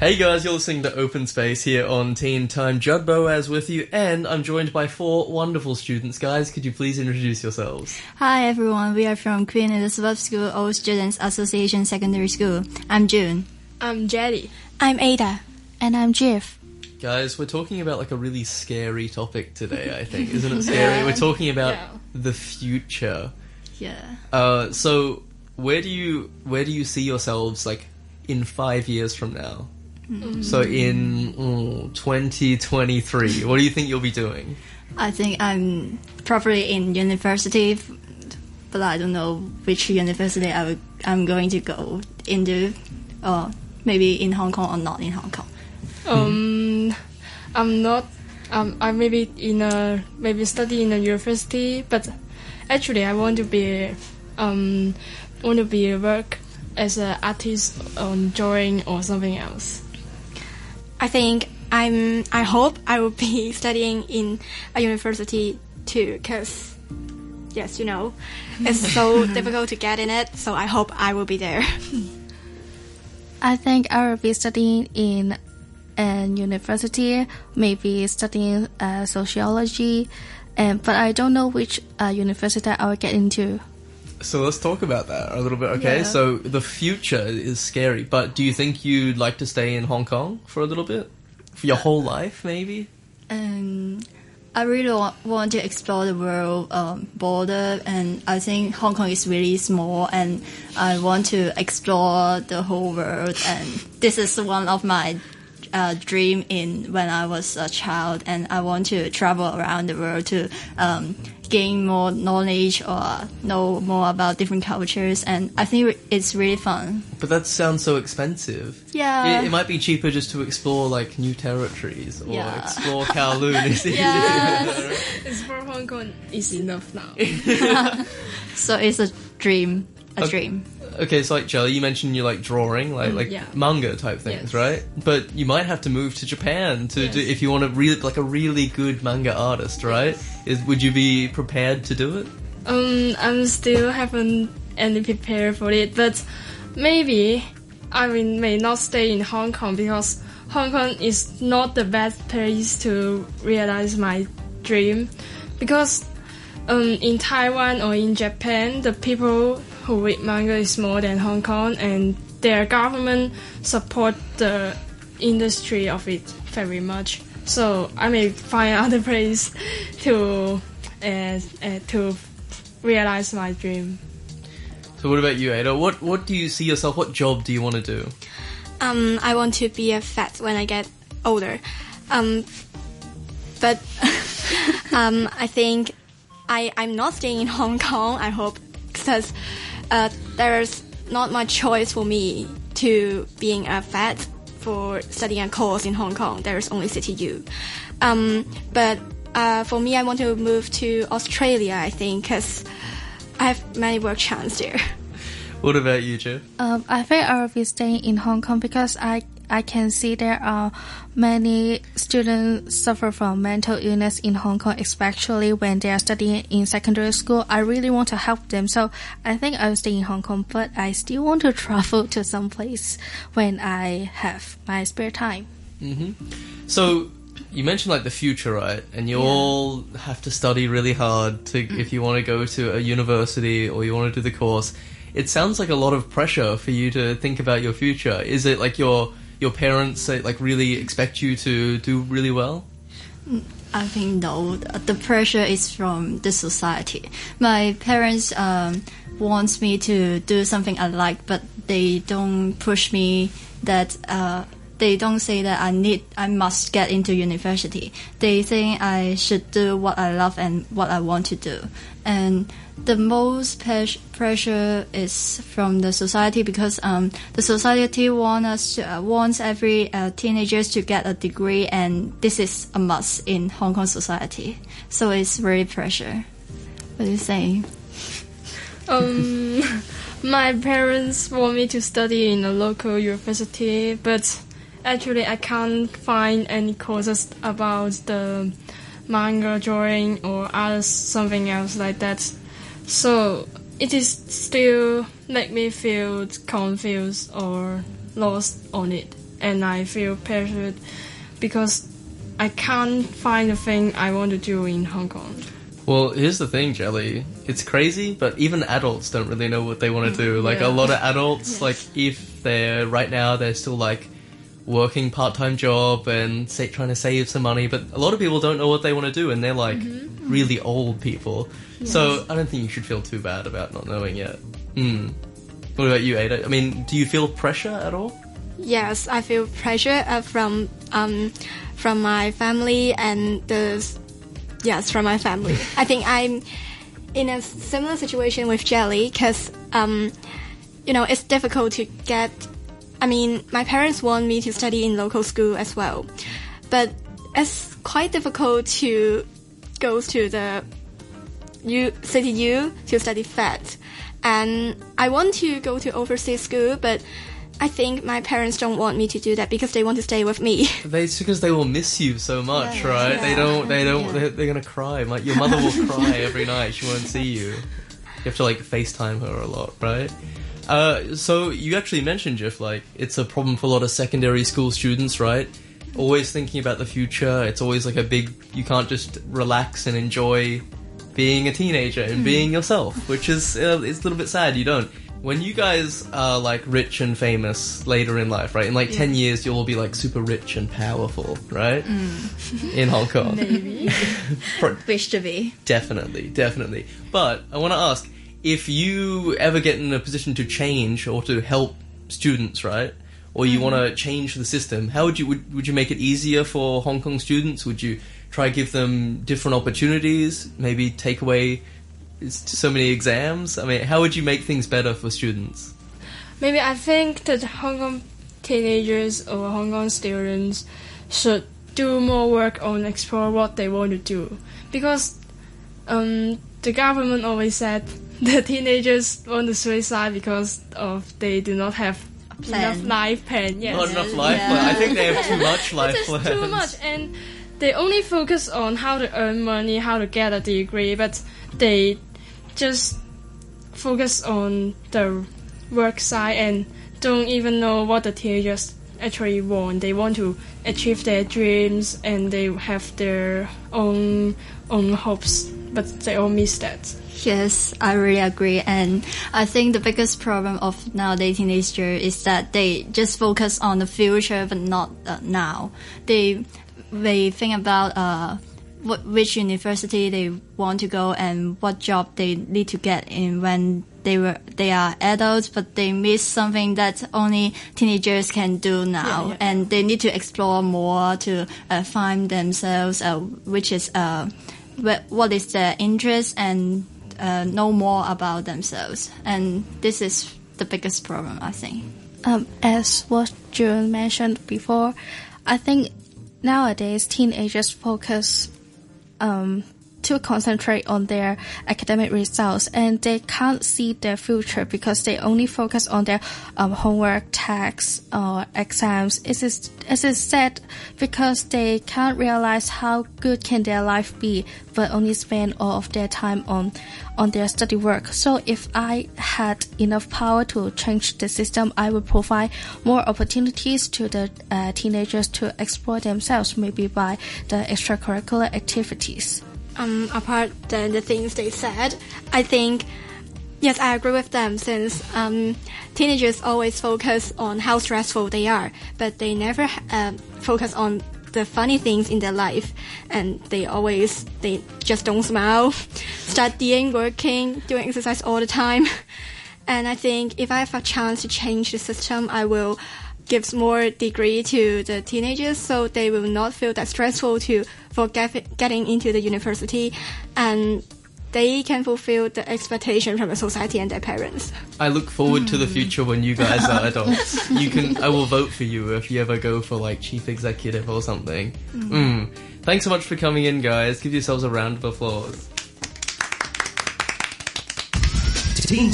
Hey guys, you're listening to Open Space here on Teen Time. Judd Boaz with you, and I'm joined by four wonderful students. Guys, could you please introduce yourselves? Hi everyone, we are from Queen Elizabeth School Old Students Association Secondary School. I'm June. I'm Jelly. I'm Ada. And I'm Jeff. Guys, we're talking about like a really scary topic today, I think. Isn't it scary? Yeah. We're talking about yeah. the future. Yeah. Uh, so where do you where do you see yourselves like in five years from now? Mm. So in mm, 2023, what do you think you'll be doing? I think I'm probably in university, but I don't know which university I am going to go into, or maybe in Hong Kong or not in Hong Kong. Um, I'm not. Um, I maybe in a maybe study in a university, but actually I want to be um want to be work as an artist on drawing or something else. I think I'm. I hope I will be studying in a university too, because yes, you know, it's so difficult to get in it. So I hope I will be there. I think I will be studying in an university, maybe studying uh, sociology, and but I don't know which uh, university I will get into. So let's talk about that a little bit, okay? Yeah. So the future is scary, but do you think you'd like to stay in Hong Kong for a little bit? For your whole life, maybe? Um, I really want to explore the world um, border, and I think Hong Kong is really small, and I want to explore the whole world, and this is one of my uh, dream in when I was a child, and I want to travel around the world to um, gain more knowledge or know more about different cultures, and I think it's really fun. But that sounds so expensive. Yeah, it, it might be cheaper just to explore like new territories or yeah. explore Kowloon. yeah, explore Hong Kong is enough now. so it's a dream, a okay. dream. Okay, so like Jelly, you mentioned you like drawing, like mm, like yeah. manga type things, yes. right? But you might have to move to Japan to yes. do if you want to really like a really good manga artist, right? Is would you be prepared to do it? Um, I'm still haven't any prepared for it, but maybe I mean may not stay in Hong Kong because Hong Kong is not the best place to realize my dream because um, in Taiwan or in Japan, the people who read manga is more than Hong Kong, and their government support the industry of it very much. So I may find other place to uh, uh, to realize my dream. So what about you, Ada? What what do you see yourself? What job do you want to do? Um, I want to be a vet when I get older. Um, but um, I think I I'm not staying in Hong Kong. I hope because uh, there's not much choice for me to being a vet for studying a course in Hong Kong. There's only CityU. Um, but uh, for me, I want to move to Australia, I think, because I have many work chance there. What about you, Jeff? Um, I think I will be staying in Hong Kong because I I can see there are many students suffer from mental illness in Hong Kong, especially when they are studying in secondary school. I really want to help them, so I think I'll stay in Hong Kong, but I still want to travel to some place when I have my spare time. Mm-hmm. So you mentioned like the future, right? And you yeah. all have to study really hard to mm. if you want to go to a university or you want to do the course. It sounds like a lot of pressure for you to think about your future. Is it like your your parents like really expect you to do really well? I think no. The pressure is from the society. My parents um, wants me to do something I like, but they don't push me that. Uh, they don't say that I need, I must get into university. They think I should do what I love and what I want to do. And the most pressure is from the society because um, the society want us to, uh, wants every uh, teenagers to get a degree, and this is a must in Hong Kong society. So it's very pressure. What do you say? Um, my parents want me to study in a local university, but actually I can't find any courses about the manga drawing or other something else like that so it is still make me feel confused or lost on it. and I feel pressured because I can't find the thing I want to do in Hong Kong. Well, here's the thing, Jelly. It's crazy, but even adults don't really know what they want to do. Like Yeah. a lot of adults, like if they're right now, they're still like working part-time job and say, trying to save some money. But a lot of people don't know what they want to do, and they're like really old people. So I don't think you should feel too bad about not knowing yet. Mm. What about you, Ada? I mean, do you feel pressure at all? Yes, I feel pressure uh, from um, from my family and the yes from my family. I think I'm in a similar situation with Jelly because um, you know it's difficult to get. I mean, my parents want me to study in local school as well, but it's quite difficult to go to the U City U to study FET, and I want to go to overseas school, but I think my parents don't want me to do that because they want to stay with me. They, it's because they will miss you so much, Yeah, right? They don't. They don't. Yeah. They're, they're gonna cry. Like your mother will cry every night. She won't see you. You have to like FaceTime her a lot, right? Uh, so you actually mentioned Jeff, like it's a problem for a lot of secondary school students, right? Always thinking about the future. It's always like a big. You can't just relax and enjoy being a teenager and being yourself, which is uh, it's a little bit sad. You don't. When you guys are like rich and famous later in life, right? In like ten years, you'll all be like super rich and powerful, right? In Hong Kong, Maybe. Wish to be. Definitely, definitely. But I want to ask if you ever get in a position to change or to help students, right? Or you want to change the system, how would you would, would you make it easier for Hong Kong students? Would you try to give them different opportunities? Maybe take away so many exams? I mean, how would you make things better for students? Maybe I think that Hong Kong teenagers or Hong Kong students should do more work on explore what they want to do because um, the government always said the teenagers want to suicide because of they do not have plan. enough life plan. Yes. Not enough life Yeah. plan. I think they have too much life It's plans. too much, and they only focus on how to earn money, how to get a degree, but they just focus on the work side and don't even know what the teenagers actually want. They want to achieve their dreams and they have their own own hopes, but they all miss that. Yes, I really agree. And I think the biggest problem of nowadays teenager is that they just focus on the future, but not uh, now. They they think about uh, what, which university they want to go and what job they need to get in when they were they are adults, but they miss something that only teenagers can do now, Yeah, yeah. and they need to explore more to uh, find themselves, uh, which is uh, what is their interest and uh, know more about themselves. And this is the biggest problem, I think. Um, as what June mentioned before, I think nowadays teenagers focus um, to concentrate on their academic results and they can't see their future because they only focus on their um, homework, tasks, or exams. It is, it is sad because they can't realize how good can their life be, but only spend all of their time on on their study work. So if I had enough power to change the system, I would provide more opportunities to the uh, teenagers to explore themselves, maybe by the extracurricular activities. Um, apart than the things they said, I think, yes, I agree with them since um, teenagers always focus on how stressful they are, but they never uh, focus on the funny things in their life, and they always they just don't smile, studying, working, doing exercise all the time. And I think if I have a chance to change the system, I will give more degree to the teenagers so they will not feel that stressful to for get, getting into the university and they can fulfill the expectation from the society and their parents. I look forward to the future when you guys are adults. You can, I will vote for you if you ever go for like chief executive or something. Mm. Thanks so much for coming in, guys. Give yourselves a round of applause. Teen